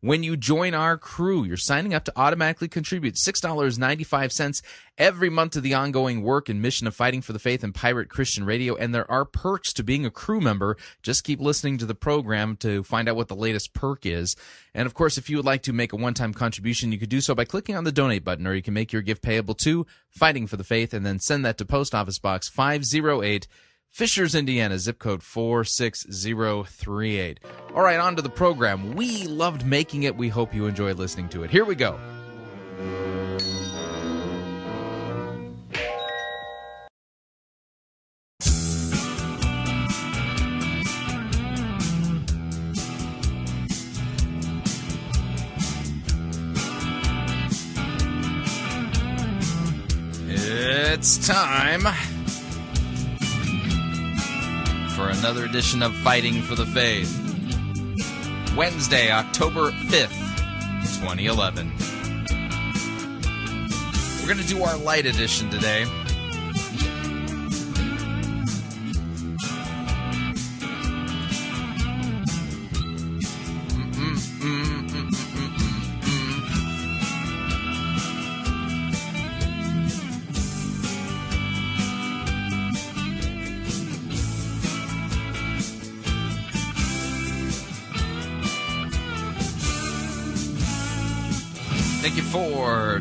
When you join our crew, you're signing up to automatically contribute $6.95 every month to the ongoing work and mission of fighting for the faith and pirate Christian radio. And there are perks to being a crew member. Just keep listening to the program to find out what the latest perk is. And of course, if you would like to make a one time contribution, you could do so by clicking on the donate button, or you can make your gift payable to Fighting for the Faith and then send that to Post Office Box 508- Fishers, Indiana, zip code 46038. All right, on to the program. We loved making it. We hope you enjoy listening to it. Here we go. It's time for another edition of Fighting for the Faith. Wednesday, October 5th, 2011. We're going to do our light edition today.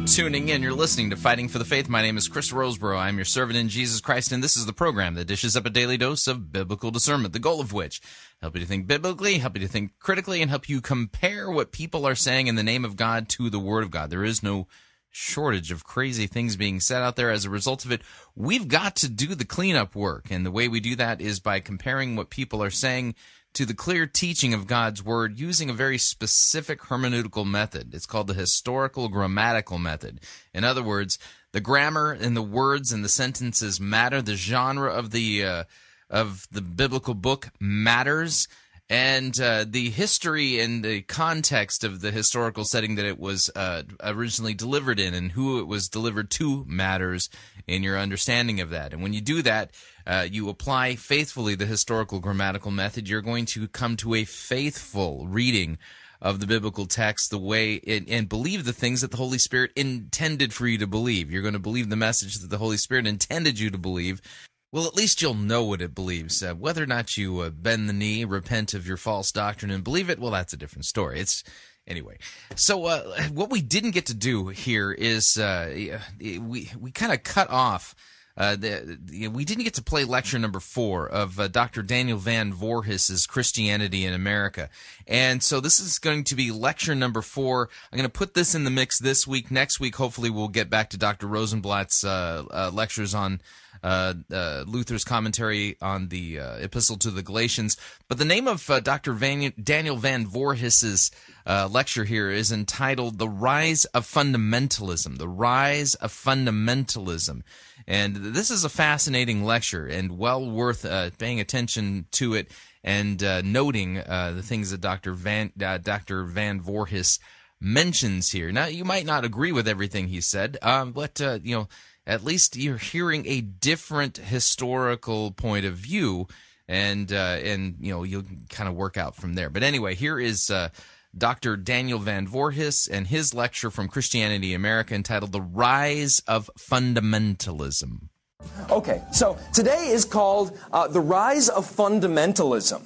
Tuning in. You're listening to Fighting for the Faith. My name is Chris Rosebrough. I'm your servant in Jesus Christ, and this is the program that dishes up a daily dose of biblical discernment, the goal of which help you to think biblically, help you to think critically, and help you compare what people are saying in the name of God to the Word of God. There is no shortage of crazy things being said out there. As a result of it, we've got to do the cleanup work. And the way we do that is by comparing what people are saying to the clear teaching of God's Word using a very specific hermeneutical method. It's called the historical grammatical method. In other words, the grammar and the words and the sentences matter. The genre of the uh, of the biblical book matters and uh, the history and the context of the historical setting that it was uh, originally delivered in and who it was delivered to matters in your understanding of that. And when you do that, uh, you apply faithfully the historical grammatical method, you're going to come to a faithful reading of the biblical text the way it, and believe the things that the Holy Spirit intended for you to believe. You're going to believe the message that the Holy Spirit intended you to believe well, at least you'll know what it believes. Uh, whether or not you uh, bend the knee, repent of your false doctrine, and believe it, well, that's a different story. It's anyway. So, uh, what we didn't get to do here is uh, we we kind of cut off. Uh, we didn't get to play lecture number four of uh, Dr. Daniel Van Voorhis's Christianity in America. And so this is going to be lecture number four. I'm going to put this in the mix this week. Next week, hopefully, we'll get back to Dr. Rosenbladt's lectures on uh, uh, Luther's commentary on the uh, Epistle to the Galatians. But the name of uh, Dr. Van, Daniel Van Voorhis's uh, lecture here is entitled "The Rise of Fundamentalism." The Rise of Fundamentalism, and this is a fascinating lecture and well worth uh, paying attention to it and noting the things that Dr. Van Dr. Van Voorhis mentions here. Now, you might not agree with everything he said, but you know at least you're hearing a different historical point of view, and uh, and you know you'll kind of work out from there. But anyway, here is. Uh, Dr. Daniel Van Voorhis and his lecture from Christianity America entitled The Rise of Fundamentalism. Okay, so today is called uh, The Rise of Fundamentalism.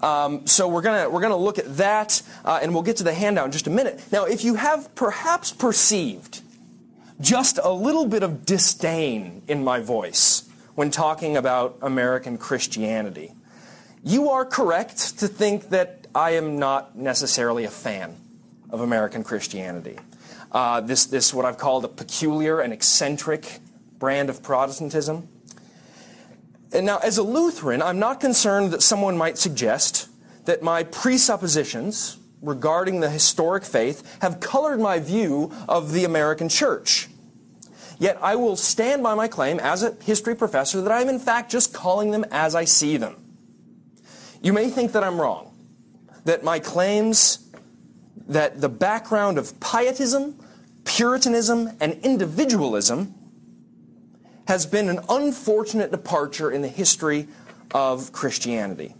Um, so we're gonna we're gonna look at that, uh, and we'll get to the handout in just a minute. Now, if you have perhaps perceived just a little bit of disdain in my voice when talking about American Christianity. you are correct to think that I am not necessarily a fan of American Christianity. Uh, this, this, what I've called a peculiar and eccentric brand of Protestantism. And now, as a Lutheran, I'm not concerned that someone might suggest that my presuppositions regarding the historic faith have colored my view of the American church. Yet I will stand by my claim as a history professor that I'm in fact just calling them as I see them. You may think that I'm wrong, that my claims that the background of pietism, Puritanism, and individualism has been an unfortunate departure in the history of Christianity.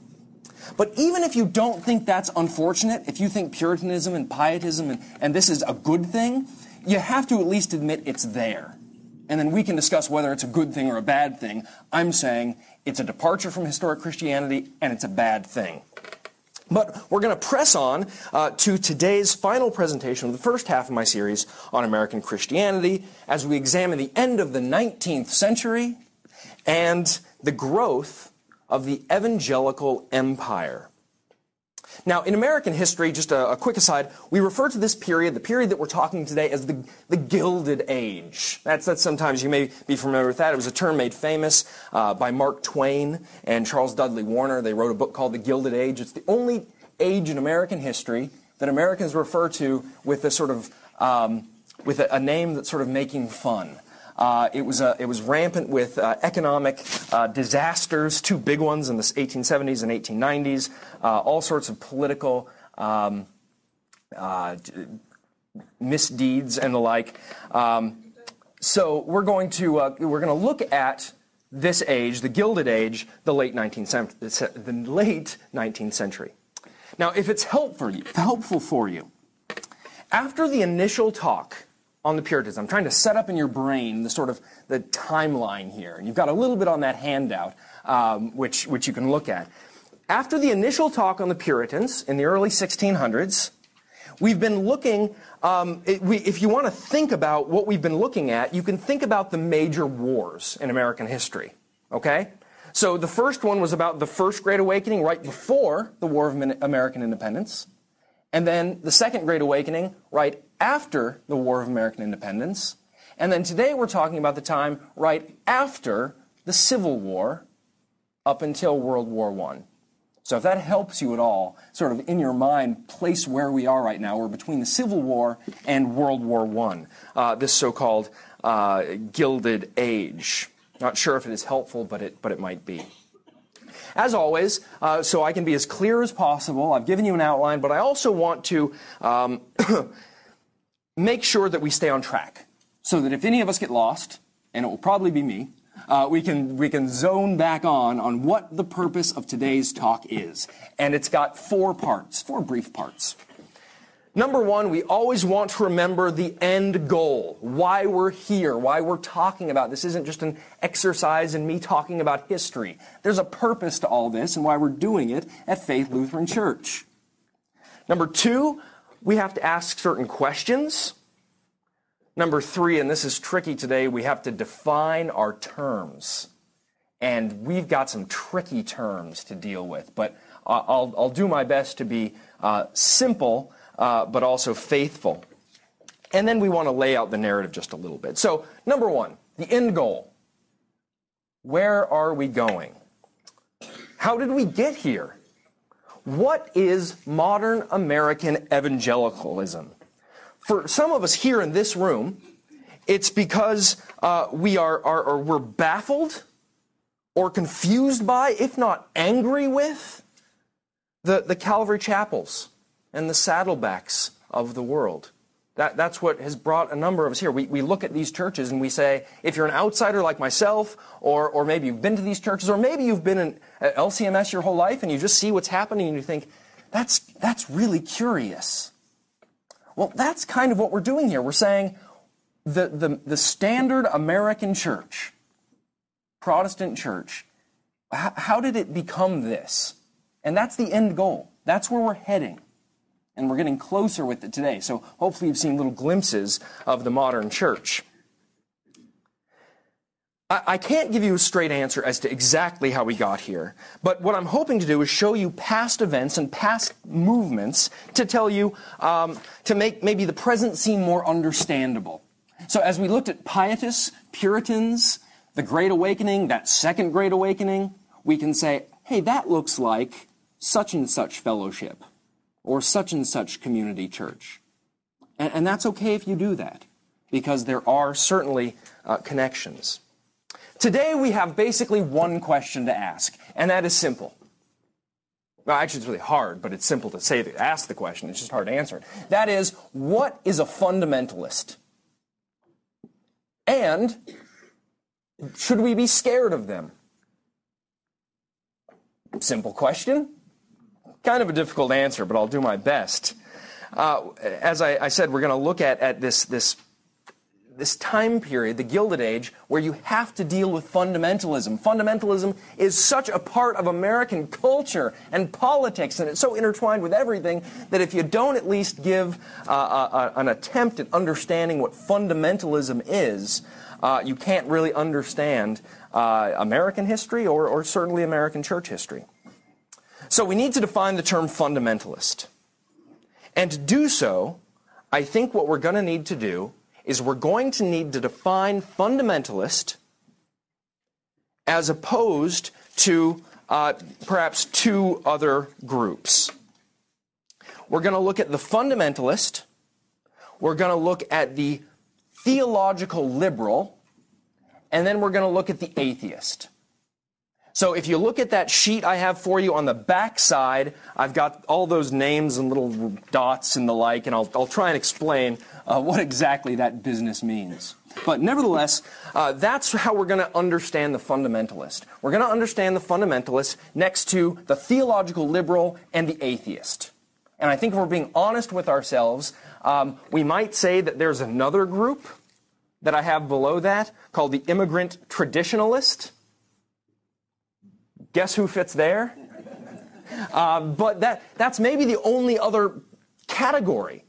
But even if you don't think that's unfortunate, if you think Puritanism and Pietism and, and this is a good thing, you have to at least admit it's there. And then we can discuss whether it's a good thing or a bad thing. I'm saying it's a departure from historic Christianity and it's a bad thing. But we're going to press on uh, to today's final presentation of the first half of my series on American Christianity as we examine the end of the 19th century and the growth of the evangelical empire. Now, in American history, just a, a, quick aside, we refer to this period, the period that we're talking today, as the, the Gilded Age. That's, that's sometimes you may be familiar with that. It was a term made famous uh, by Mark Twain and Charles Dudley Warner. They wrote a book called The Gilded Age. It's the only age in American history that Americans refer to with a sort of um, with a, a name that's sort of making fun. Uh, it, was, uh, it was rampant with uh, economic uh, disasters, two big ones in the 1870s and 1890s, uh, all sorts of political um, uh, misdeeds and the like. Um, so we're going to we're going to look at this age, the Gilded Age, the late 19th, the late 19th century. Now, if it's help for you, helpful for you, after the initial talk on the Puritans. I'm trying to set up in your brain the sort of the timeline here. And you've got a little bit on that handout, um, which, which you can look at. After the initial talk on the Puritans in the early 1600s, we've been looking, um, it, we, if you want to think about what we've been looking at, you can think about the major wars in American history. Okay? So the first one was about the First Great Awakening right before the War of American Independence. And then the Second Great Awakening right after the War of American Independence. And then today we're talking about the time right after the Civil War up until World War I. So if that helps you at all, sort of in your mind, place where we are right now. We're between the Civil War and World War I, uh, this so-called uh, Gilded Age. Not sure if it is helpful, but it, but it might be. As always, uh, so I can be as clear as possible, I've given you an outline, but I also want to um, make sure that we stay on track so that if any of us get lost, and it will probably be me, uh, we can we can zone back on on what the purpose of today's talk is, and it's got four parts, four brief parts. Number one, we always want to remember the end goal, why we're here, why we're talking about this. Isn't just an exercise in me talking about history. There's a purpose to all this and why we're doing it at Faith Lutheran Church. Number two, we have to ask certain questions. Number three, and this is tricky today, we have to define our terms. And we've got some tricky terms to deal with, but I'll, I'll do my best to be uh, simple, uh, but also faithful. And then we want to lay out the narrative just a little bit. So, number one, the end goal. Where are we going? How did we get here? What is modern American evangelicalism? For some of us here in this room, it's because uh, we are, are, or we're baffled or confused by, if not angry with, the, the Calvary chapels and the saddlebacks of the world. That, that's what has brought a number of us here. We, we look at these churches and we say, if you're an outsider like myself, or, or maybe you've been to these churches, or maybe you've been in LCMS your whole life and you just see what's happening and you think, that's, that's really curious. Well, that's kind of what we're doing here. We're saying the, the, the standard American church, Protestant church, how, how did it become this? And that's the end goal. That's where we're heading. And we're getting closer with it today. So hopefully you've seen little glimpses of the modern church. I, can't give you a straight answer as to exactly how we got here, but what I'm hoping to do is show you past events and past movements to tell you, um, to make maybe the present seem more understandable. So as we looked at pietists, Puritans, the Great Awakening, that second Great Awakening, we can say, hey, that looks like such and such fellowship or such and such community church. And, and that's okay if you do that because there are certainly uh, connections. Today we have basically one question to ask, and that is simple. Well, actually, it's really hard, but it's simple to say to ask the question. It's just hard to answer it. That is, what is a fundamentalist? And should we be scared of them? Simple question. Kind of a difficult answer, but I'll do my best. Uh, as I, I, said, we're going to look at, at this, this this time period, the Gilded Age, where you have to deal with fundamentalism. Fundamentalism is such a part of American culture and politics, and it's so intertwined with everything that if you don't at least give uh, uh, an attempt at understanding what fundamentalism is, uh, you can't really understand uh, American history or, or certainly American church history. So we need to define the term fundamentalist. And to do so, I think what we're going to need to do is we're going to need to define fundamentalist as opposed to uh, perhaps two other groups. We're going to look at the fundamentalist, we're going to look at the theological liberal, and then we're going to look at the atheist. So if you look at that sheet I have for you on the back side, I've got all those names and little dots and the like, and I'll, I'll try and explain uh, what exactly that business means. But nevertheless, uh, that's how we're going to understand the fundamentalist. We're going to understand the fundamentalist next to the theological liberal and the atheist. And I think if we're being honest with ourselves, um, we might say that there's another group that I have below that called the immigrant traditionalist. Guess who fits there? Uh, but that, that's maybe the only other category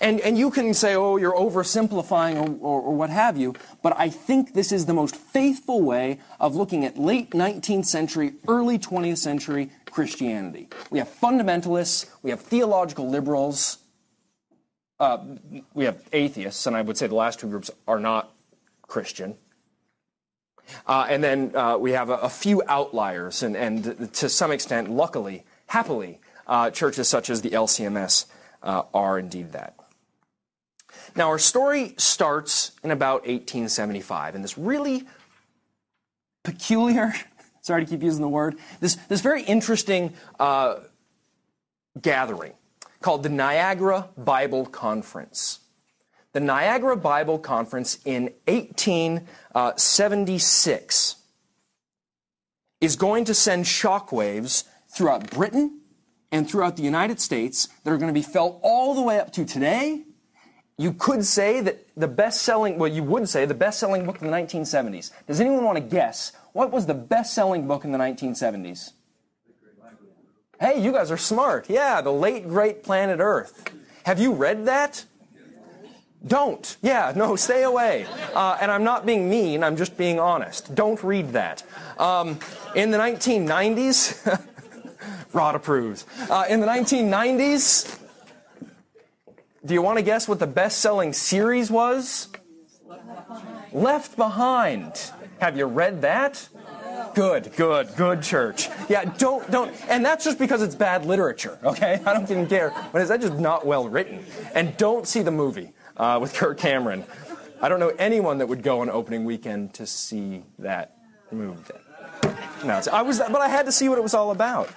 and, and you can say, oh, you're oversimplifying or, or, or, what have you, but I think this is the most faithful way of looking at late 19th century, early 20th century Christianity. We have fundamentalists, we have theological liberals, uh, we have atheists, and I would say the last two groups are not Christian. Uh, and then uh, we have a, a, few outliers, and, and to some extent, luckily, happily, uh, churches such as the LCMS uh, are indeed that. Now, our story starts in about 1875 in this really peculiar, sorry to keep using the word, this, this very interesting uh, gathering called the Niagara Bible Conference. The Niagara Bible Conference in 1876 is going to send shockwaves throughout Britain and throughout the United States that are going to be felt all the way up to today you could say that the best selling, well, you would say the best selling book in the 1970s. Does anyone want to guess what was the best selling book in the 1970s? Hey, you guys are smart. Yeah, The Late Great Planet Earth. Have you read that? Don't. Yeah, no, stay away. Uh, and I'm not being mean, I'm just being honest. Don't read that. Um, in the 1990s, Rod approves. Uh, in the 1990s, do you want to guess what the best selling series was? Left Behind. Have you read that? Good, good, good church. Yeah, don't, don't, and that's just because it's bad literature, okay? I don't even care. But is that just not well written? And don't see the movie uh, with Kirk Cameron. I don't know anyone that would go on opening weekend to see that movie. No, I was, but I had to see what it was all about.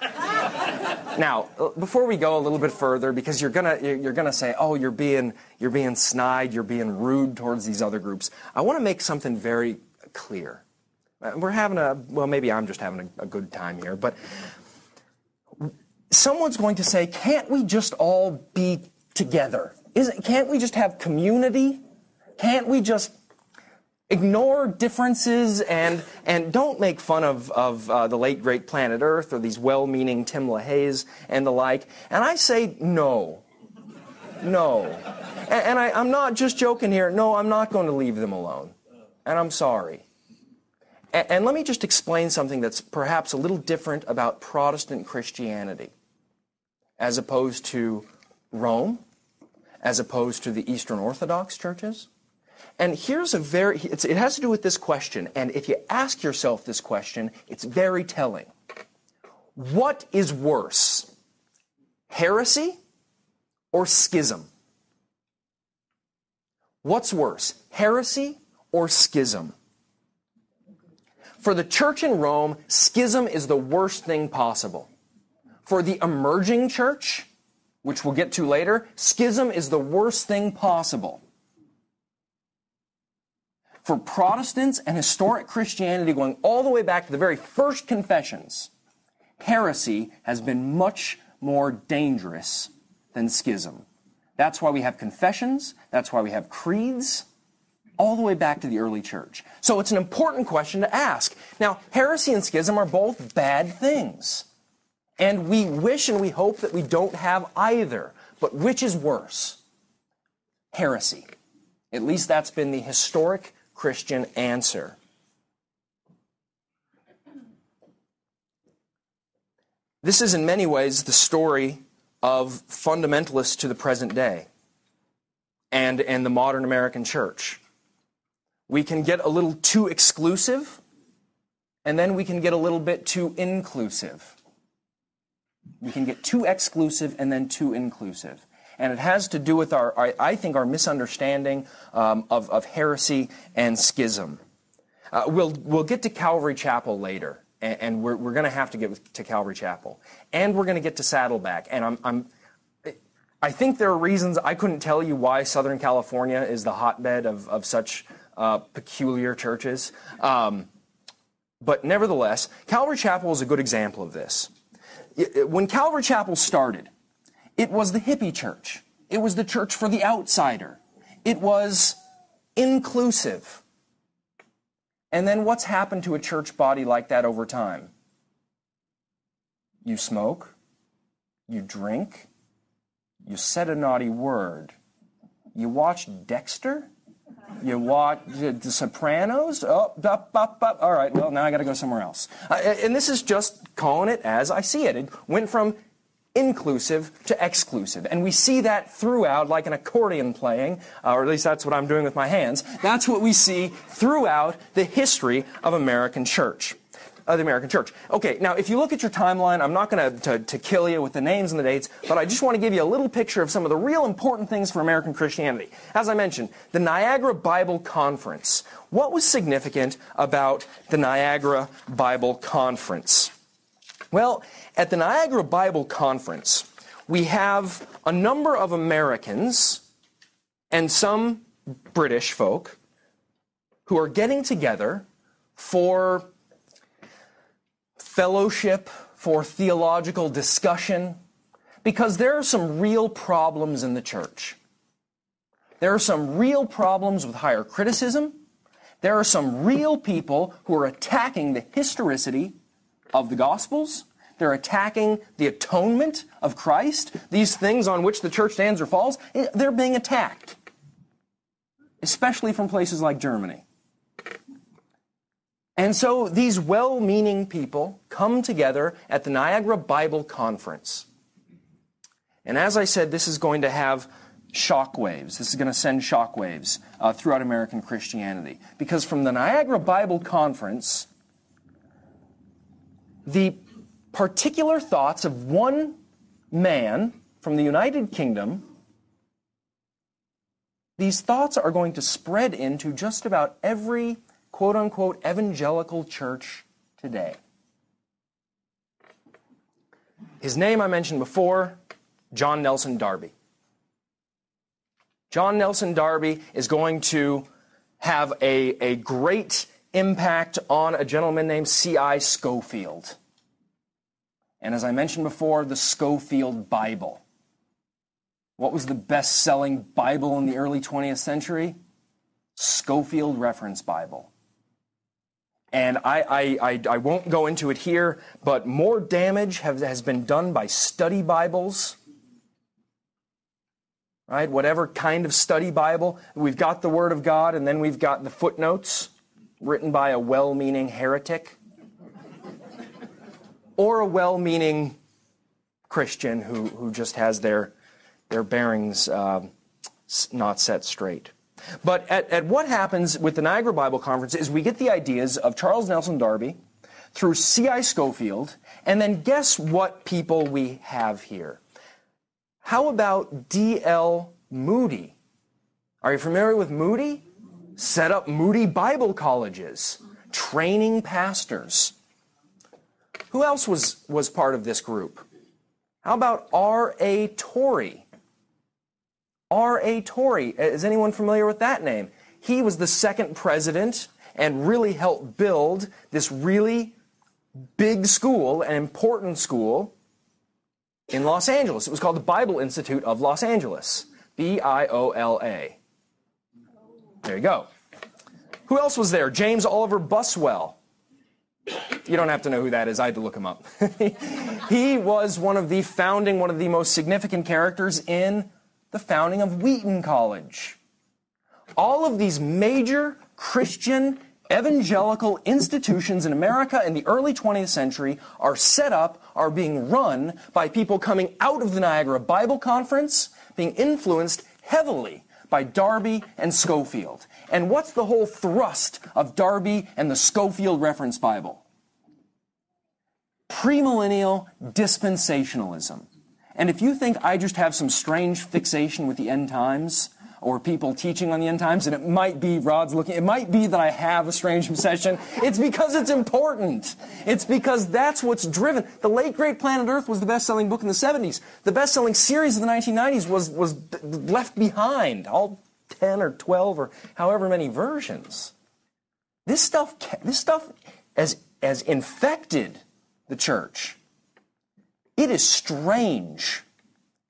Now, before we go a little bit further, because you're gonna you're gonna say, oh, you're being you're being snide, you're being rude towards these other groups. I want to make something very clear. Uh, we're having a well, maybe I'm just having a, a good time here, but someone's going to say, can't we just all be together? Isn't, can't we just have community? Can't we just ignore differences and, and don't make fun of, of uh, the late great planet Earth or these well meaning Tim LaHaye's and the like. And I say no. No. And, and I, I'm not just joking here. No, I'm not going to leave them alone. And I'm sorry. And, and let me just explain something that's perhaps a little different about Protestant Christianity as opposed to Rome, as opposed to the Eastern Orthodox churches. And here's a very, it has to do with this question. And if you ask yourself this question, it's very telling. What is worse, heresy or schism? What's worse, heresy or schism? For the church in Rome, schism is the worst thing possible. For the emerging church, which we'll get to later, schism is the worst thing possible. For Protestants and historic Christianity going all the way back to the very first confessions, heresy has been much more dangerous than schism. That's why we have confessions, that's why we have creeds, all the way back to the early church. So it's an important question to ask. Now, heresy and schism are both bad things. And we wish and we hope that we don't have either. But which is worse? Heresy. At least that's been the historic Christian answer. This is in many ways the story of fundamentalists to the present day and, and the modern American church. We can get a little too exclusive, and then we can get a little bit too inclusive. We can get too exclusive and then too inclusive. And it has to do with our, I think, our misunderstanding um, of, of heresy and schism. Uh, we'll, we'll get to Calvary Chapel later, and, and we're, we're going to have to get to Calvary Chapel. And we're going to get to Saddleback. And I'm, I'm, I think there are reasons I couldn't tell you why Southern California is the hotbed of, of such uh, peculiar churches. Um, but nevertheless, Calvary Chapel is a good example of this. When Calvary Chapel started, it was the hippie church. It was the church for the outsider. It was inclusive. And then what's happened to a church body like that over time? You smoke, you drink, you said a naughty word, you watch Dexter, you watch The Sopranos. Oh. All right, well, now I got to go somewhere else. Uh, and this is just calling it as I see it. It went from inclusive to exclusive. And we see that throughout, like an accordion playing, uh, or at least that's what I'm doing with my hands. That's what we see throughout the history of American church of the American church. Okay, now if you look at your timeline, I'm not going to, to kill you with the names and the dates, but I just want to give you a little picture of some of the real important things for American Christianity. As I mentioned, the Niagara Bible Conference. What was significant about the Niagara Bible Conference? Well, at the Niagara Bible Conference, we have a number of Americans and some British folk who are getting together for fellowship, for theological discussion, because there are some real problems in the church. There are some real problems with higher criticism. There are some real people who are attacking the historicity of the Gospels. They're attacking the atonement of Christ. These things on which the church stands or falls, eh, they're being attacked, especially from places like Germany. And so these well meaning people come together at the Niagara Bible Conference. And as I said, this is going to have shockwaves. This is going to send shockwaves uh, throughout American Christianity. Because from the Niagara Bible Conference, the particular thoughts of one man from the United Kingdom, these thoughts are going to spread into just about every quote unquote evangelical church today. His name I mentioned before, John Nelson Darby. John Nelson Darby is going to have a, a great impact on a gentleman named C.I. Scofield. And as I mentioned before, the Scofield Bible. What was the best selling Bible in the early 20th century? Scofield Reference Bible. And I, I, I, I, won't go into it here, but more damage have, has been done by study Bibles. Right? Whatever kind of study Bible. We've got the Word of God, and then we've got the footnotes. written by a well meaning heretic or a well meaning Christian who, who just has their, their bearings uh, not set straight. But at, at what happens with the Niagara Bible Conference is we get the ideas of Charles Nelson Darby through C.I. Scofield, and then guess what people we have here? How about D.L. Moody? Are you familiar with Moody? Set up Moody Bible colleges, training pastors. Who else was, was part of this group? How about R.A. Torrey? R.A. Torrey, is anyone familiar with that name? He was the second president and really helped build this really big school, an important school in Los Angeles. It was called the Bible Institute of Los Angeles. B I O L A. There you go. Who else was there? James Oliver Buswell. You don't have to know who that is. I had to look him up. he was one of the founding, one of the most significant characters in the founding of Wheaton College. All of these major Christian evangelical institutions in America in the early 20th century are set up, are being run by people coming out of the Niagara Bible Conference, being influenced heavily by Darby and Scofield. And what's the whole thrust of Darby and the Scofield Reference Bible? Premillennial dispensationalism. And if you think I just have some strange fixation with the end times, or people teaching on the end times, and it might be Rod's looking, it might be that I have a strange obsession. It's because it's important. It's because that's what's driven. The late great Planet Earth was the best-selling book in the 70s. The best-selling series of the 1990s was, was left behind, all 10 or 12 or however many versions. This stuff, this stuff has, has infected the church. It is strange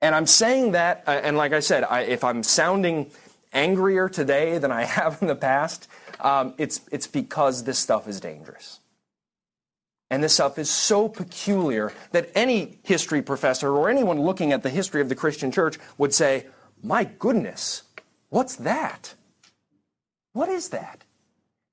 and I'm saying that, uh, and like I said, I, if I'm sounding angrier today than I have in the past, um, it's, it's because this stuff is dangerous. And this stuff is so peculiar that any history professor or anyone looking at the history of the Christian church would say, My goodness, what's that? What is that?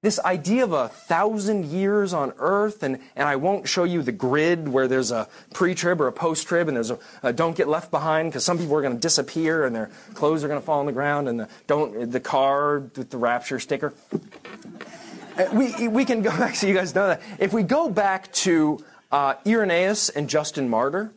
This idea of a thousand years on earth, and, and I won't show you the grid where there's a pre trib or a post trib, and there's a, a don't get left behind because some people are going to disappear and their clothes are going to fall on the ground, and the, don't, the car with the rapture sticker. Uh, we, we can go back, so you guys know that. If we go back to uh, Irenaeus and Justin Martyr,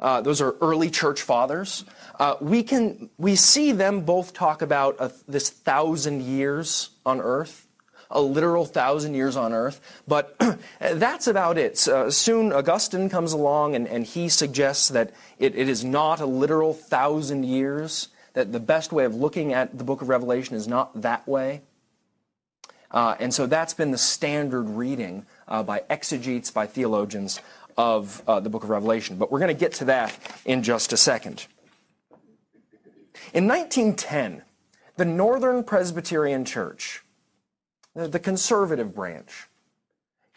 uh, those are early church fathers. Uh, we can we see them both talk about a, this thousand years on earth a literal thousand years on earth, but that's about it. Uh, soon Augustine comes along and, and he suggests that it, it is not a literal thousand years, that the best way of looking at the book of Revelation is not that way. Uh, and so that's been the standard reading uh, by exegetes, by theologians of uh, the book of Revelation. But we're going to get to that in just a second. In 1910, the Northern Presbyterian Church the conservative branch,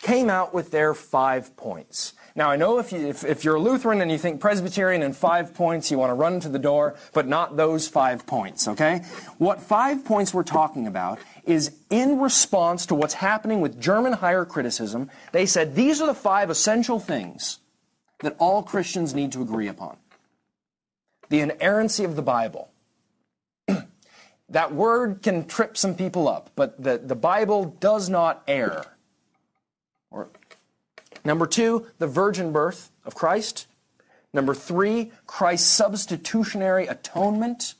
came out with their five points. Now, I know if, you, if, if, you're a Lutheran and you think Presbyterian and five points, you want to run to the door, but not those five points, okay? What five points we're talking about is in response to what's happening with German higher criticism, they said these are the five essential things that all Christians need to agree upon the inerrancy of the Bible, that word can trip some people up, but the, the Bible does not err. Or, number two, the virgin birth of Christ. Number three, Christ's substitutionary atonement.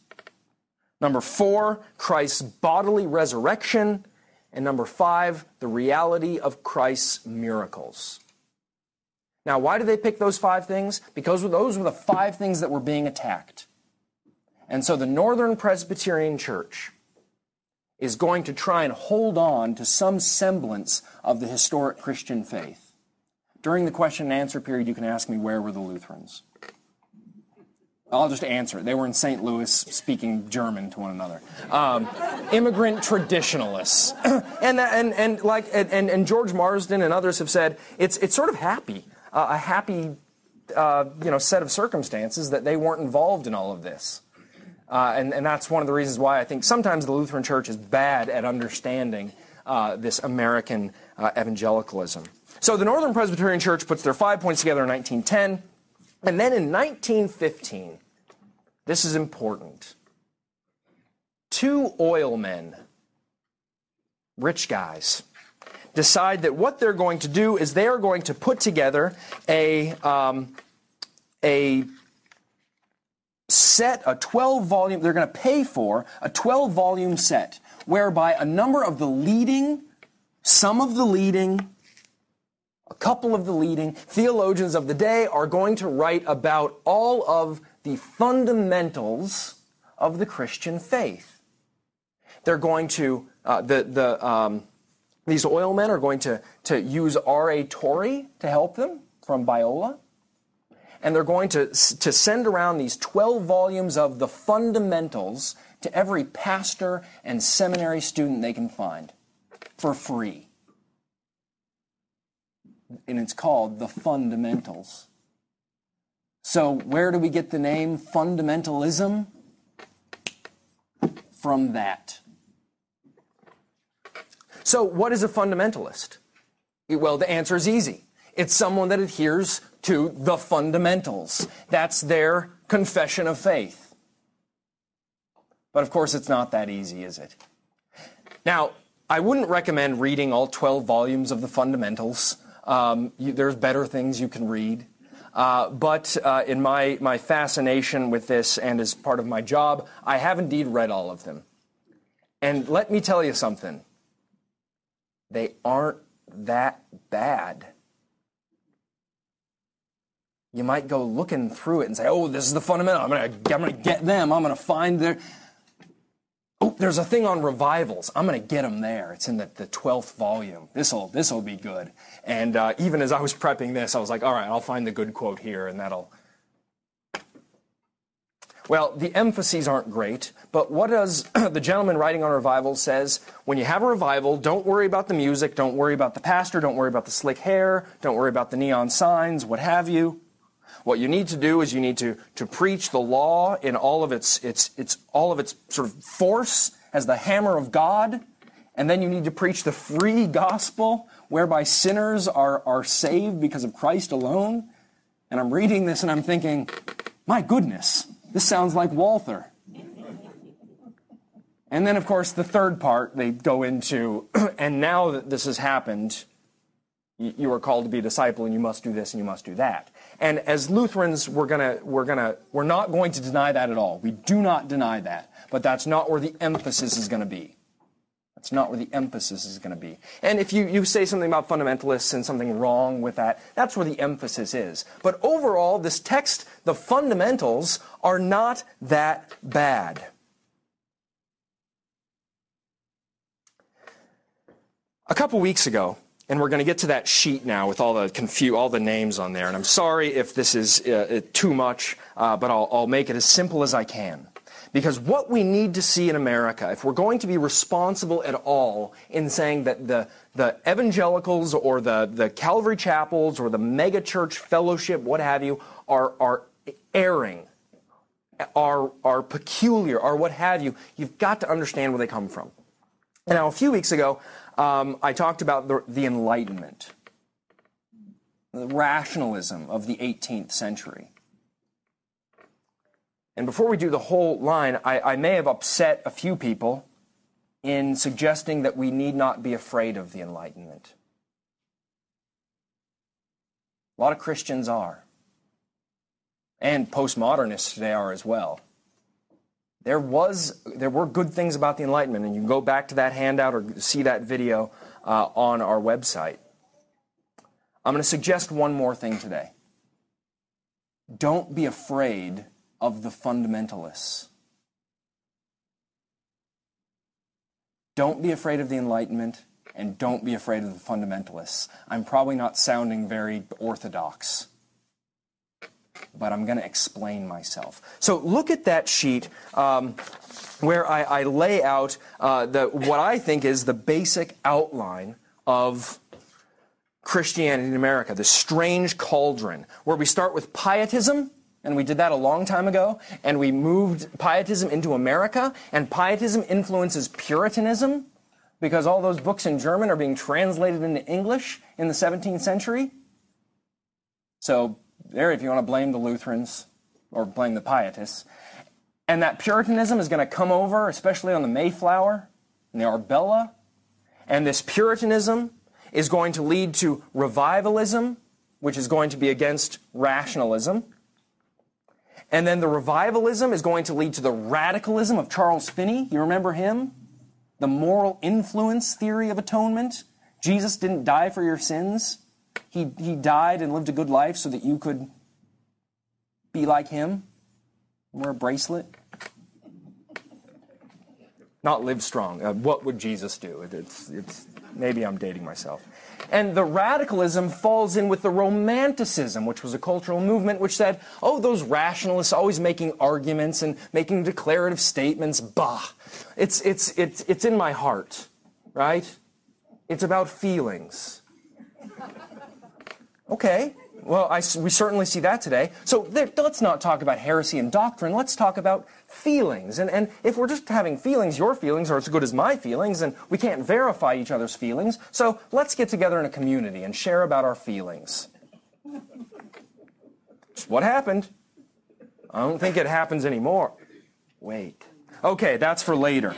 Number four, Christ's bodily resurrection. And number five, the reality of Christ's miracles. Now, why did they pick those five things? Because those were the five things that were being attacked. And so the Northern Presbyterian Church is going to try and hold on to some semblance of the historic Christian faith. During the question and answer period, you can ask me where were the Lutherans? I'll just answer it. They were in St. Louis speaking German to one another. Um, immigrant traditionalists. and, and, and, like, and, and George Marsden and others have said it's, it's sort of happy, uh, a happy uh, you know, set of circumstances that they weren't involved in all of this. Uh, and, and, that's one of the reasons why I think sometimes the Lutheran Church is bad at understanding uh, this American uh, evangelicalism. So the Northern Presbyterian Church puts their five points together in 1910. And then in 1915, this is important, two oil men, rich guys, decide that what they're going to do is they are going to put together a, um, a set, a 12 volume, they're going to pay for a 12 volume set whereby a number of the leading, some of the leading, a couple of the leading theologians of the day are going to write about all of the fundamentals of the Christian faith. They're going to, uh, the, the, um, these oil men are going to, to use R.A. Torrey to help them from Biola. And they're going to, to send around these 12 volumes of the fundamentals to every pastor and seminary student they can find for free. And it's called The Fundamentals. So, where do we get the name fundamentalism? From that. So, what is a fundamentalist? Well, the answer is easy. It's someone that adheres to the fundamentals. That's their confession of faith. But of course, it's not that easy, is it? Now, I wouldn't recommend reading all 12 volumes of the fundamentals. Um, you, there's better things you can read. Uh, but uh, in my, my fascination with this and as part of my job, I have indeed read all of them. And let me tell you something they aren't that bad. You might go looking through it and say, oh, this is the fundamental. I'm going to I'm to get them. I'm going to find their. Oh, there's a thing on revivals. I'm going to get them there. It's in the, the 12th volume. This'll, this'll be good. And uh, even as I was prepping this, I was like, all right, I'll find the good quote here, and that'll, well, the emphases aren't great, but what does the gentleman writing on revival says? When you have a revival, don't worry about the music, don't worry about the pastor, don't worry about the slick hair, don't worry about the neon signs, what have you. What you need to do is you need to, to preach the law in all of its, its, its, all of its sort of force as the hammer of God, and then you need to preach the free gospel whereby sinners are, are saved because of Christ alone. And I'm reading this and I'm thinking, my goodness, this sounds like Walther. And then, of course, the third part they go into, and now that this has happened, you are called to be a disciple and you must do this and you must do that. And as Lutherans, we're gonna, we're gonna, we're not going to deny that at all. We do not deny that. But that's not where the emphasis is gonna be. That's not where the emphasis is going to be. And if you, you say something about fundamentalists and something wrong with that, that's where the emphasis is. But overall, this text, the fundamentals, are not that bad. A couple weeks ago, and we're going to get to that sheet now with all the confu- all the names on there. And I'm sorry if this is uh, too much, uh, but I'll, I'll make it as simple as I can. Because what we need to see in America, if we're going to be responsible at all in saying that the, the evangelicals or the, the Calvary chapels or the megachurch fellowship, what have you, are, are erring, are, are peculiar, are what have you, you've got to understand where they come from. Now, a few weeks ago, um, I talked about the, the Enlightenment, the rationalism of the 18th century. And before we do the whole line, I, I, may have upset a few people in suggesting that we need not be afraid of the Enlightenment. A lot of Christians are. And postmodernists today are as well. There was there were good things about the Enlightenment, and you can go back to that handout or see that video uh, on our website. I'm going to suggest one more thing today. Don't be afraid of the fundamentalists. Don't be afraid of the Enlightenment and don't be afraid of the fundamentalists. I'm probably not sounding very orthodox, but I'm going to explain myself. So look at that sheet um, where I, I, lay out uh, the, what I think is the basic outline of Christianity in America, the strange cauldron, where we start with pietism and we did that a long time ago, and we moved pietism into America, and pietism influences Puritanism, because all those books in German are being translated into English in the 17th century. So, there, if you want to blame the Lutherans or blame the Pietists. And that Puritanism is going to come over, especially on the Mayflower and the Arbella. And this Puritanism is going to lead to revivalism, which is going to be against rationalism. And then the revivalism is going to lead to the radicalism of Charles Finney. You remember him? The moral influence theory of atonement. Jesus didn't die for your sins. He, he died and lived a good life so that you could be like him. Wear a bracelet. Not live strong. Uh, what would Jesus do? It's, it's, maybe I'm dating myself. And the radicalism falls in with the romanticism, which was a cultural movement which said, oh, those rationalists always making arguments and making declarative statements, bah. It's, it's, it's, it's in my heart, right? It's about feelings. Okay, well, I, we certainly see that today. So there, let's not talk about heresy and doctrine. Let's talk about feelings. And, and if we're just having feelings, your feelings are as good as my feelings, and we can't verify each other's feelings. So let's get together in a community and share about our feelings. what happened. I don't think it happens anymore. Wait. Okay, that's for later.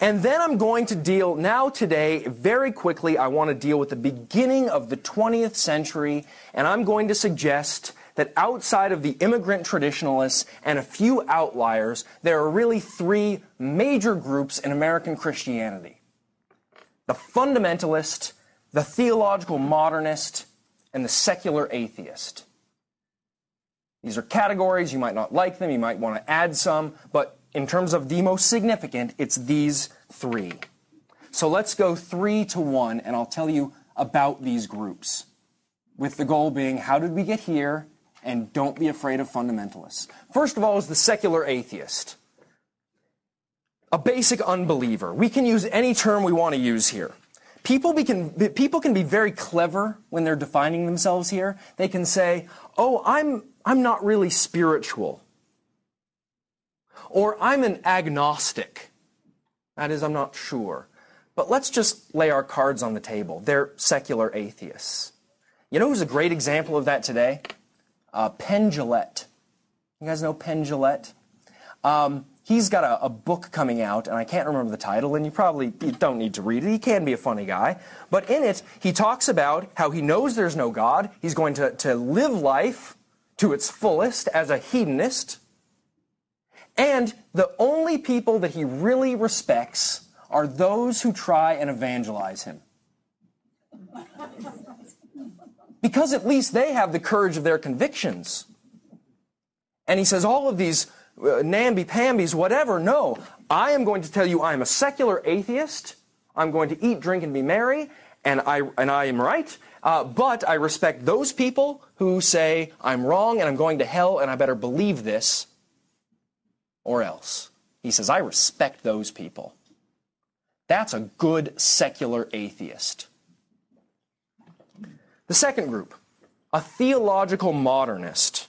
And then I'm going to deal now today, very quickly, I want to deal with the beginning of the 20th century, and I'm going to suggest that outside of the immigrant traditionalists and a few outliers, there are really three major groups in American Christianity the fundamentalist, the theological modernist, and the secular atheist. These are categories, you might not like them, you might want to add some, but in terms of the most significant, it's these three. So let's go three to one, and I'll tell you about these groups. With the goal being, how did we get here? And don't be afraid of fundamentalists. First of all, is the secular atheist. A basic unbeliever. We can use any term we want to use here. People, can, people can be very clever when they're defining themselves here. They can say, oh, I'm, I'm not really spiritual. Or I'm an agnostic. That is, I'm not sure. But let's just lay our cards on the table. They're secular atheists. You know who's a great example of that today? Uh, Penn. You guys know Penn? Um, he's got a, a, book coming out, and I can't remember the title, and you probably you don't need to read it. He can be a funny guy. But in it, he talks about how he knows there's no God. He's going to, to live life to its fullest as a hedonist. And the only people that he really respects are those who try and evangelize him. Because at least they have the courage of their convictions. And he says, all of these uh, namby-pambies, whatever, no. I am going to tell you I am a secular atheist. I'm going to eat, drink, and be merry, and I, and I am right. Uh, but I respect those people who say I'm wrong and I'm going to hell and I better believe this or else. He says, I respect those people. That's a good secular atheist. The second group, a theological modernist.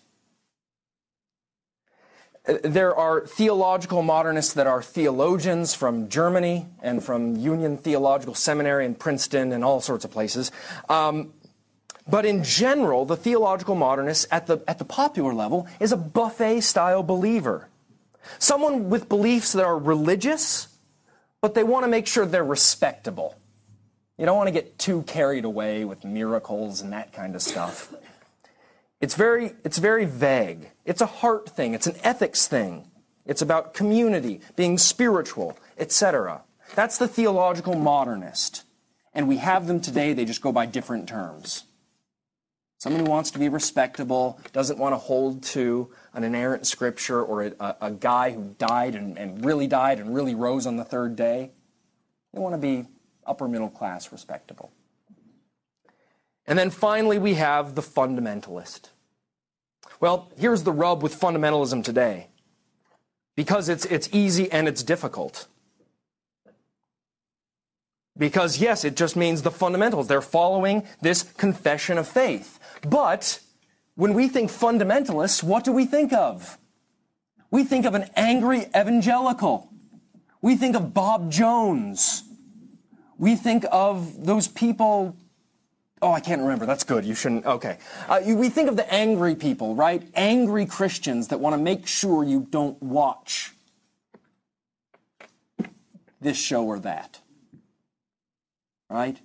There are theological modernists that are theologians from Germany and from Union Theological Seminary in Princeton and all sorts of places. Um, but in general, the theological modernist at the, at the popular level is a buffet style believer. Someone with beliefs that are religious, but they want to make sure they're respectable. You don't want to get too carried away with miracles and that kind of stuff. It's very, it's very vague. It's a heart thing, it's an ethics thing. It's about community, being spiritual, etc. That's the theological modernist. And we have them today, they just go by different terms. Someone who wants to be respectable, doesn't want to hold to an inerrant scripture or a, a guy who died and, and really died and really rose on the third day. They want to be upper middle class respectable. And then finally, we have the fundamentalist. Well, here's the rub with fundamentalism today because it's, it's easy and it's difficult. Because, yes, it just means the fundamentals. They're following this confession of faith. But when we think fundamentalists, what do we think of? We think of an angry evangelical. We think of Bob Jones. We think of those people. Oh, I can't remember. That's good. You shouldn't. Okay. Uh, we think of the angry people, right? Angry Christians that want to make sure you don't watch this show or that. Right?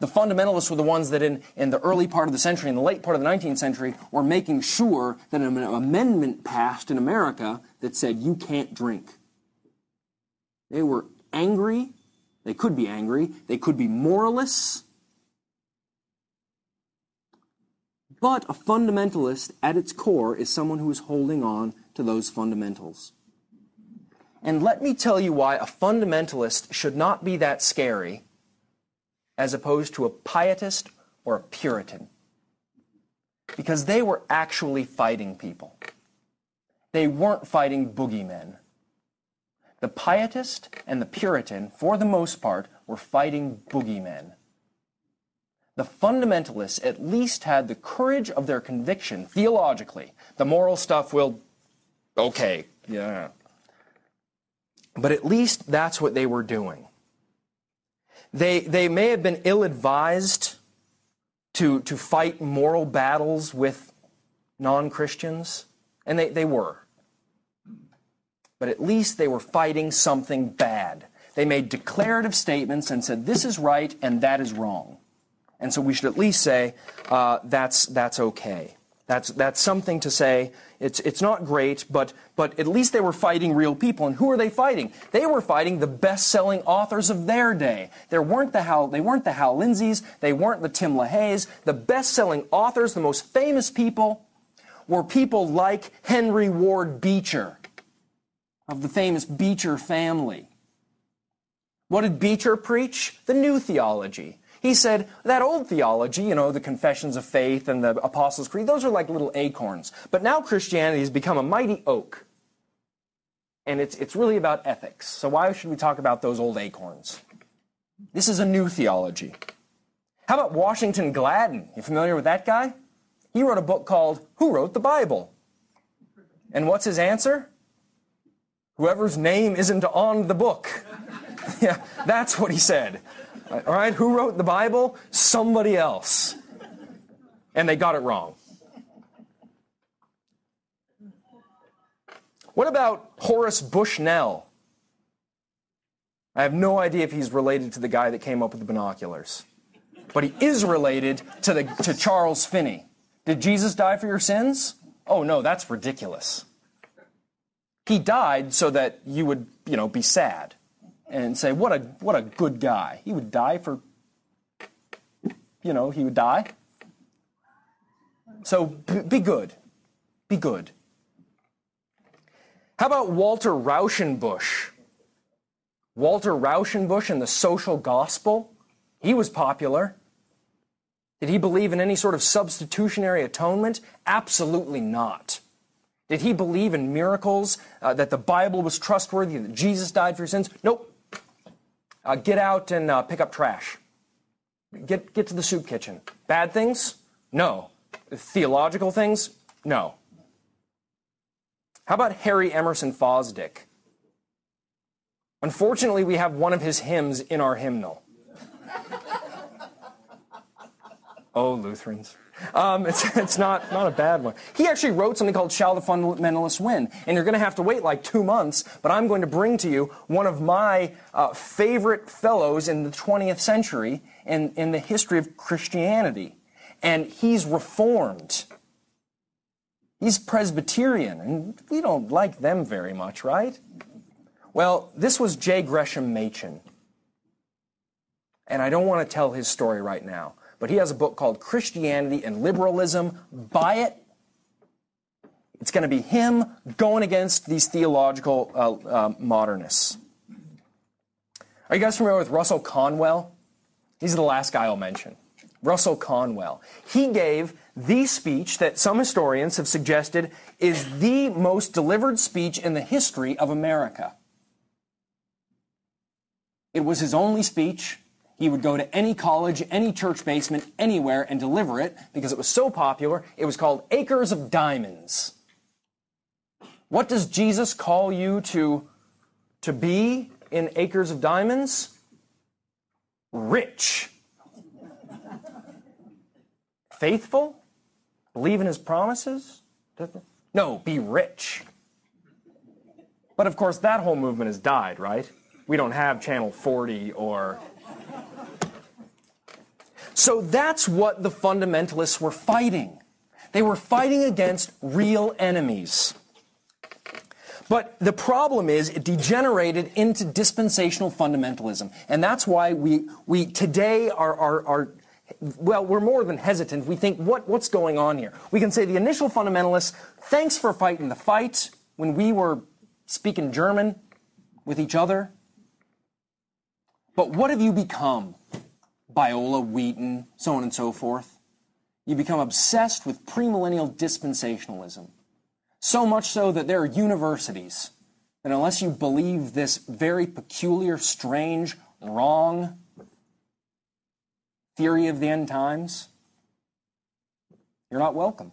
The fundamentalists were the ones that in, in the early part of the century, in the late part of the 19th century, were making sure that an amendment passed in America that said you can't drink. They were angry. They could be angry. They could be moralists. But a fundamentalist at its core is someone who is holding on to those fundamentals. And let me tell you why a fundamentalist should not be that scary as opposed to a pietist or a Puritan. Because they were actually fighting people. They weren't fighting boogeymen. The pietist and the Puritan, for the most part, were fighting boogeymen. The fundamentalists at least had the courage of their conviction theologically. The moral stuff will, okay, yeah. But at least that's what they were doing. They, they may have been ill advised to, to fight moral battles with non Christians, and they, they were. But at least they were fighting something bad. They made declarative statements and said, this is right and that is wrong. And so we should at least say, uh, that's, that's okay. That's, that's something to say. It's, it's not great, but, but at least they were fighting real people. And who are they fighting? They were fighting the best-selling authors of their day. There weren't the Hal, they weren't the Hal Lindsays. They weren't the Tim LaHaye's. The best-selling authors, the most famous people, were people like Henry Ward Beecher of the famous Beecher family. What did Beecher preach? The new theology. He said that old theology, you know, the confessions of faith and the Apostles' Creed, those are like little acorns. But now Christianity has become a mighty oak. And it's, it's really about ethics. So why should we talk about those old acorns? This is a new theology. How about Washington Gladden? You familiar with that guy? He wrote a book called Who Wrote the Bible? And what's his answer? Whoever's name isn't on the book. yeah, that's what he said. All right, who wrote the Bible? Somebody else. And they got it wrong. What about Horace Bushnell? I have no idea if he's related to the guy that came up with the binoculars. But he is related to, the, to Charles Finney. Did Jesus die for your sins? Oh no, that's ridiculous. He died so that you would, you know, be sad and say, what a, what a good guy. He would die for, you know, he would die. So be good. Be good. How about Walter Rauschenbusch? Walter Rauschenbusch and the social gospel? He was popular. Did he believe in any sort of substitutionary atonement? Absolutely not. Did he believe in miracles, uh, that the Bible was trustworthy, that Jesus died for your sins? Nope. Uh, get out and uh, pick up trash. Get, get to the soup kitchen. Bad things? No. Theological things? No. How about Harry Emerson Fosdick? Unfortunately, we have one of his hymns in our hymnal. oh, Lutherans. Um, it's, it's not, not a bad one. He actually wrote something called Shall the Fundamentalists Win? And you're going to have to wait like two months, but I'm going to bring to you one of my uh, favorite fellows in the 20th century in, in the history of Christianity. And he's reformed. He's Presbyterian, and we don't like them very much, right? Well, this was J. Gresham Machen. And I don't want to tell his story right now but he has a book called Christianity and Liberalism. Buy it. It's going to be him going against these theological uh, uh, modernists. Are you guys familiar with Russell Conwell? He's the last guy I'll mention. Russell Conwell. He gave the speech that some historians have suggested is the most delivered speech in the history of America. It was his only speech. He would go to any college, any church basement, anywhere and deliver it because it was so popular. It was called Acres of Diamonds. What does Jesus call you to, to be in Acres of Diamonds? rich. Faithful? Believe in his promises? No, be rich. But of course, that whole movement has died, right? We don't have Channel 40 or. So that's what the fundamentalists were fighting. They were fighting against real enemies. But the problem is it degenerated into dispensational fundamentalism. And that's why we, we today are, are, are well, we're more than hesitant. We think, what, what's going on here? We can say the initial fundamentalists, thanks for fighting the fight when we were speaking German with each other. But what have you become? Biola, Wheaton, so on and so forth. You become obsessed with premillennial dispensationalism. So much so that there are universities that, unless you believe this very peculiar, strange, wrong theory of the end times, you're not welcome.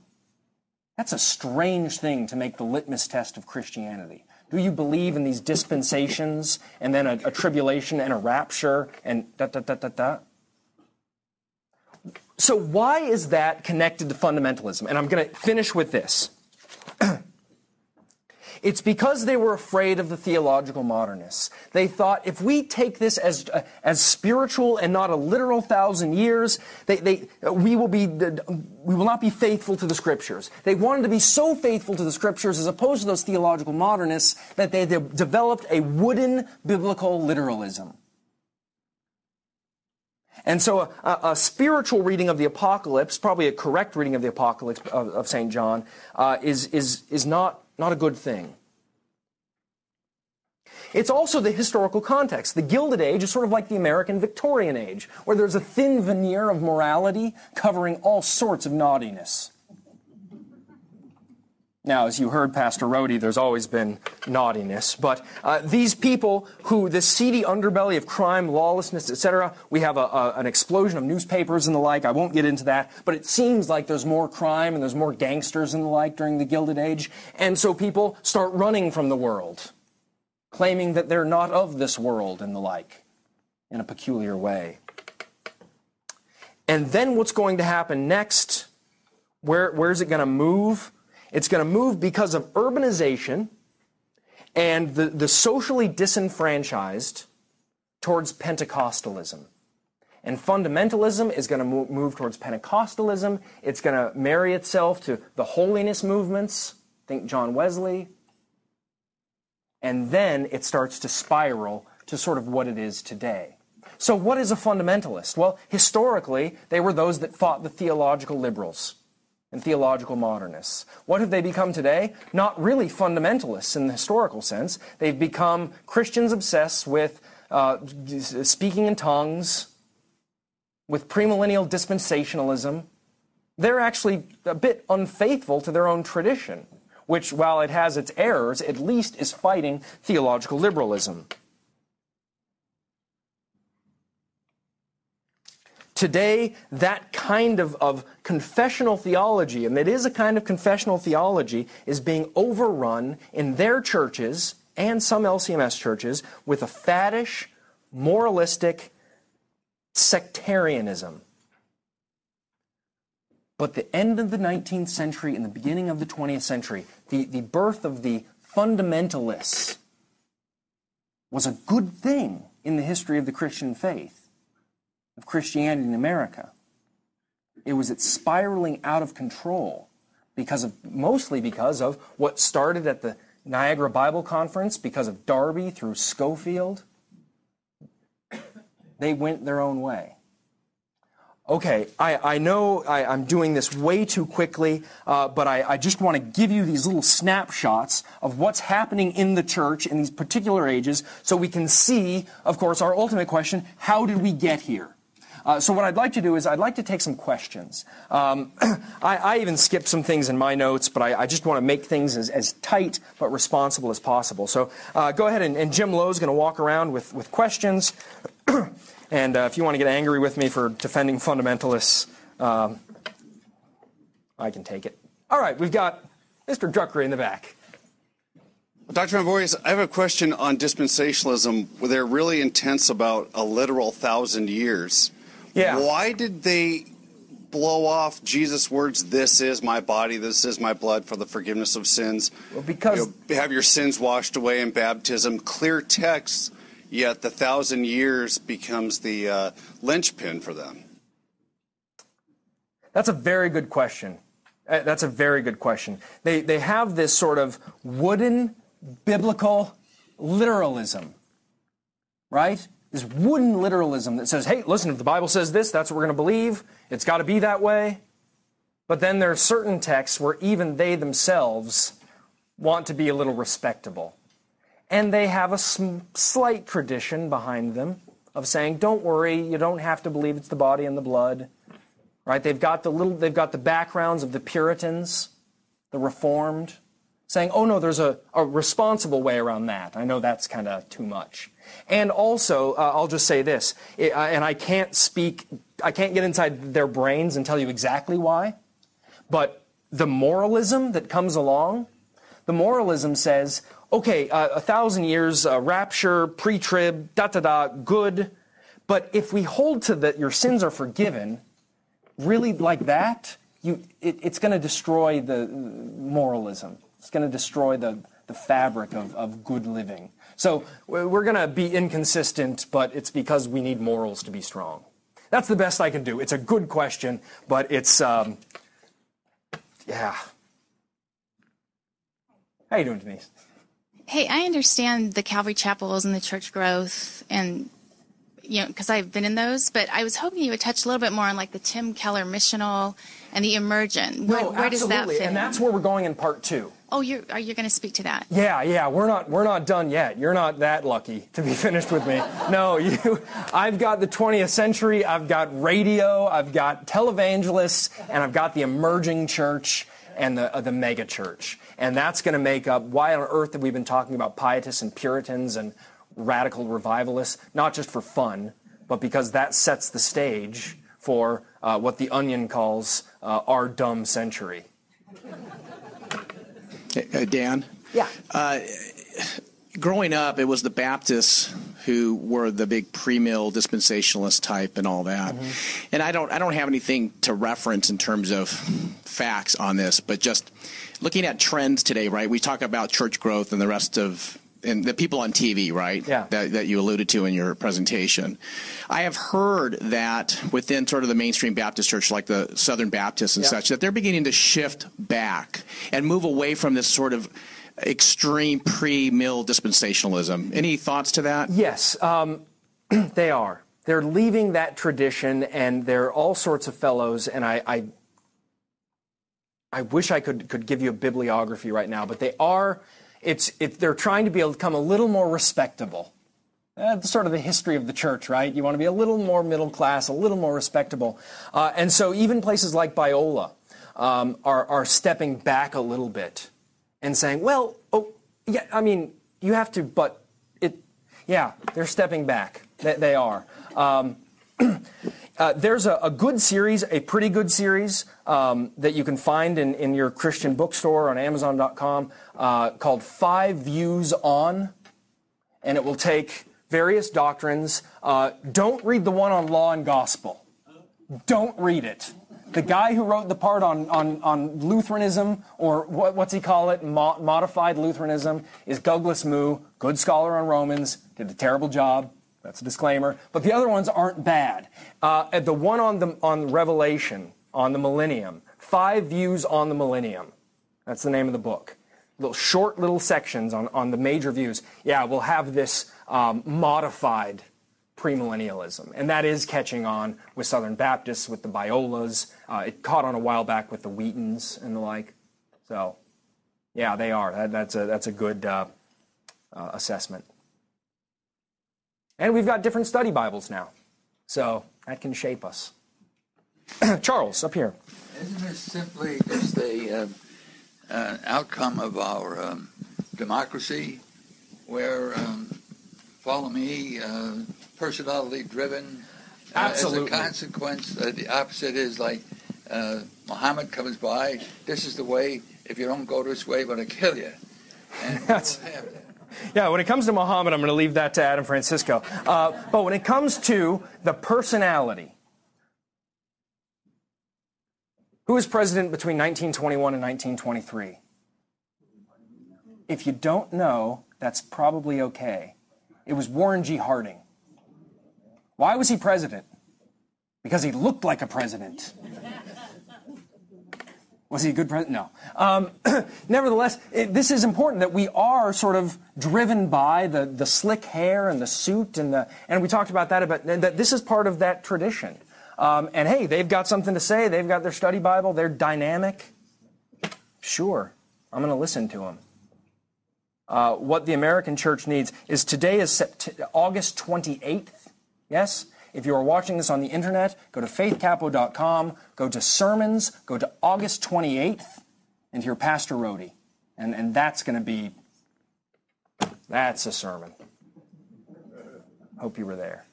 That's a strange thing to make the litmus test of Christianity. Do you believe in these dispensations and then a, a tribulation and a rapture and da da da da da? So, why is that connected to fundamentalism? And I'm going to finish with this. It's because they were afraid of the theological modernists. They thought if we take this as, uh, as spiritual and not a literal thousand years, they, they, we, will be, we will not be faithful to the scriptures. They wanted to be so faithful to the scriptures as opposed to those theological modernists that they de- developed a wooden biblical literalism. And so, a, a, spiritual reading of the apocalypse, probably a correct reading of the apocalypse of, of St. John, uh, is, is, is not not a good thing. It's also the historical context. The Gilded Age is sort of like the American Victorian Age, where there's a thin veneer of morality covering all sorts of naughtiness. Now, as you heard Pastor Rody, there's always been naughtiness, but uh, these people who, this seedy underbelly of crime, lawlessness, etc., we have a, a, an explosion of newspapers and the like. I won't get into that, but it seems like there's more crime and there's more gangsters and the like during the Gilded Age, and so people start running from the world, claiming that they're not of this world and the like, in a peculiar way. And then what's going to happen next? Where, where's it going to move? It's going to move because of urbanization and the, the socially disenfranchised towards Pentecostalism. And fundamentalism is going to move towards Pentecostalism. It's going to marry itself to the holiness movements. Think John Wesley. And then it starts to spiral to sort of what it is today. So, what is a fundamentalist? Well, historically, they were those that fought the theological liberals and theological modernists. What have they become today? Not really fundamentalists in the historical sense. They've become Christians obsessed with uh, speaking in tongues, with premillennial dispensationalism. They're actually a bit unfaithful to their own tradition, which, while it has its errors, at least is fighting theological liberalism. Today, that kind of, of confessional theology, and it is a kind of confessional theology, is being overrun in their churches and some LCMS churches with a faddish, moralistic sectarianism. But the end of the 19th century and the beginning of the 20th century, the, the birth of the fundamentalists, was a good thing in the history of the Christian faith of Christianity in America. It was it spiraling out of control because of mostly because of what started at the Niagara Bible Conference, because of Darby through Scofield. They went their own way. Okay, I, I know I, am doing this way too quickly, uh, but I, I just want to give you these little snapshots of what's happening in the church in these particular ages so we can see, of course, our ultimate question how did we get here? Uh, so what I'd like to do is I'd like to take some questions. Um, I, I, even skipped some things in my notes, but I, I just want to make things as, as, tight but responsible as possible. So uh, go ahead, and, and Jim Lowe's going to walk around with, with questions. and uh, if you want to get angry with me for defending fundamentalists, um, I can take it. All right, we've got Mr. Druckery in the back. Dr. Van I have a question on dispensationalism. They're really intense about a literal thousand years. Yeah. Why did they blow off Jesus' words, This is my body, this is my blood for the forgiveness of sins? Well, because. You know, have your sins washed away in baptism. Clear text, yet the thousand years becomes the uh, linchpin for them. That's a very good question. Uh, that's a very good question. They, they have this sort of wooden biblical literalism, right? This wooden literalism that says, hey, listen, if the Bible says this, that's what we're going to believe. It's got to be that way. But then there are certain texts where even they themselves want to be a little respectable. And they have a sm- slight tradition behind them of saying, don't worry, you don't have to believe it's the body and the blood. Right? They've got the little they've got the backgrounds of the Puritans, the Reformed, saying, oh no, there's a, a responsible way around that. I know that's kind of too much. And also, uh, I'll just say this, it, uh, and I can't speak, I can't get inside their brains and tell you exactly why, but the moralism that comes along, the moralism says, okay, uh, a thousand years, uh, rapture, pre trib, da da da, good, but if we hold to that your sins are forgiven, really like that, you, it, it's going to destroy the moralism. It's going to destroy the, the fabric of, of good living. So we're going to be inconsistent, but it's because we need morals to be strong. That's the best I can do. It's a good question, but it's, um, yeah. How you doing, Denise? Hey, I understand the Calvary chapels and the church growth and you know, because I've been in those, but I was hoping you would touch a little bit more on like the Tim Keller missional and the emergent. Where, no, where does that fit? And that's where we're going in part two. Oh, you're are you going to speak to that? Yeah, yeah. We're not we're not done yet. You're not that lucky to be finished with me. No, you. I've got the 20th century. I've got radio. I've got televangelists, and I've got the emerging church and the uh, the mega church. And that's going to make up why on earth have we been talking about pietists and Puritans and radical revivalists? Not just for fun, but because that sets the stage for uh, what the Onion calls uh, our dumb century. Uh, Dan? Yeah. Uh, growing up, it was the Baptists who were the big pre-mill dispensationalist type and all that. Mm-hmm. And I don't I don't have anything to reference in terms of facts on this, but just looking at trends today, right? We talk about church growth and the rest of and the people on TV, right? Yeah. That, that you alluded to in your presentation. I have heard that within sort of the mainstream Baptist church, like the Southern Baptists and yeah. such, that they're beginning to shift back and move away from this sort of extreme pre-mill dispensationalism. Any thoughts to that? Yes, um, they are. They're leaving that tradition, and there are all sorts of fellows, and I, I I wish I could, could give you a bibliography right now, but they are it's, it, they're trying to be able to become a little more respectable. That's sort of the history of the church, right? You want to be a little more middle class, a little more respectable. Uh, and so even places like Biola um, are, are stepping back a little bit and saying, well, oh, yeah, I mean, you have to, but it, yeah, they're stepping back. They, they are. Um, Uh, there's a, a, good series, a pretty good series um, that you can find in, in your Christian bookstore on Amazon.com uh, called Five Views On, and it will take various doctrines. Uh, don't read the one on law and gospel. Don't read it. The guy who wrote the part on, on, on Lutheranism, or what, what's he call it, Mo- modified Lutheranism, is Douglas Moo, good scholar on Romans, did a terrible job. That's a disclaimer. But the other ones aren't bad. Uh, the one on the on Revelation on the millennium, five views on the millennium. That's the name of the book. Little short little sections on, on the major views. Yeah, we'll have this um, modified premillennialism, and that is catching on with Southern Baptists, with the Biolas. Uh, it caught on a while back with the Wheatons and the like. So, yeah, they are. That, that's a that's a good uh, uh assessment. And we've got different study Bibles now. So that can shape us. Charles, up here. Isn't this simply just the uh, uh, outcome of our um, democracy where um, follow me, uh, personality driven? Absolutely. Uh, as a consequence, uh, the opposite is like uh, Muhammad comes by, this is the way, if you don't go this way, I'm going to kill you. And That's-. Yeah, when it comes to Muhammad, I'm going to leave that to Adam Francisco. Uh, but when it comes to the personality, who was president between 1921 and 1923? If you don't know, that's probably okay. It was Warren G. Harding. Why was he president? Because he looked like a president. Was he a good president? No. Um, nevertheless, it, this is important that we are sort of driven by the, the slick hair and the suit and the and we talked about that about that this is part of that tradition. Um, and hey, they've got something to say. They've got their study Bible. They're dynamic. Sure, I'm going to listen to them. Uh, what the American church needs is today is Sept- August 28th. Yes? If you are watching this on the internet, go to faithcapo.com, go to sermons, go to August 28th, and hear Pastor Rhodey. And, and that's going to be, that's a sermon. Hope you were there.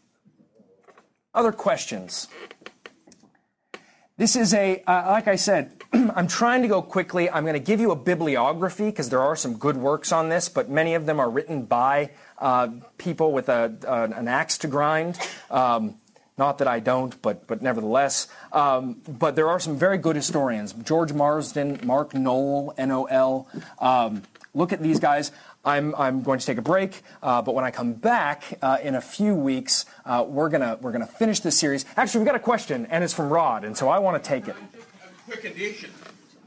Other questions? This is a, uh, like I said, I'm trying to go quickly. I'm going to give you a bibliography because there are some good works on this, but many of them are written by uh, people with a, an axe to grind. Um, not that I don't, but but nevertheless. Um, but there are some very good historians: George Marsden, Mark Noll, N-O-L. Um, look at these guys. I'm, I'm going to take a break, uh, but when I come back uh, in a few weeks, uh, we're gonna we're gonna finish this series. Actually, we've got a question, and it's from Rod, and so I want to take it. quick addition.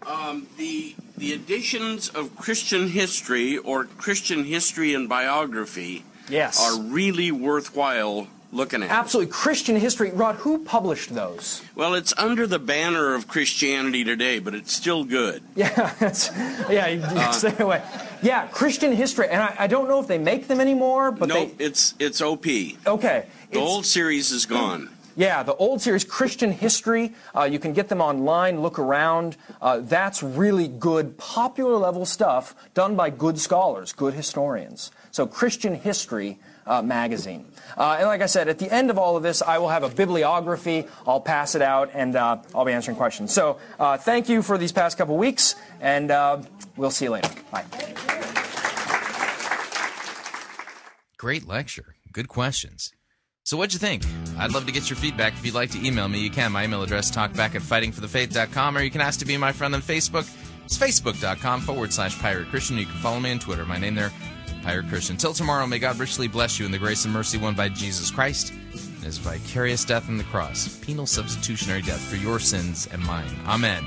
Um, the the editions of Christian history or Christian history and biography Yes. are really worthwhile looking at. Absolutely, Christian history. Rod, who published those? Well, it's under the banner of Christianity Today, but it's still good. Yeah, that's, yeah. you- you stay away. Yeah, Christian history, and I, I don't know if they make them anymore, but nope, they. it's it's OP. Okay. The old series is gone. Yeah, the old series, Christian History. Uh, you can get them online, look around. Uh, that's really good, popular level stuff done by good scholars, good historians. So, Christian History uh, magazine. Uh, and like I said, at the end of all of this, I will have a bibliography. I'll pass it out and uh, I'll be answering questions. So, uh, thank you for these past couple weeks, and uh, we'll see you later. Bye. Great lecture. Good questions. So what'd you think? I'd love to get your feedback. If you'd like to email me, you can. My email address, talkback at fightingforthefaith.com, or you can ask to be my friend on Facebook. It's facebook.com forward slash pirate Christian. You can follow me on Twitter. My name there, Pirate Christian. Till tomorrow, may God richly bless you in the grace and mercy won by Jesus Christ and his vicarious death on the cross, penal substitutionary death for your sins and mine. Amen.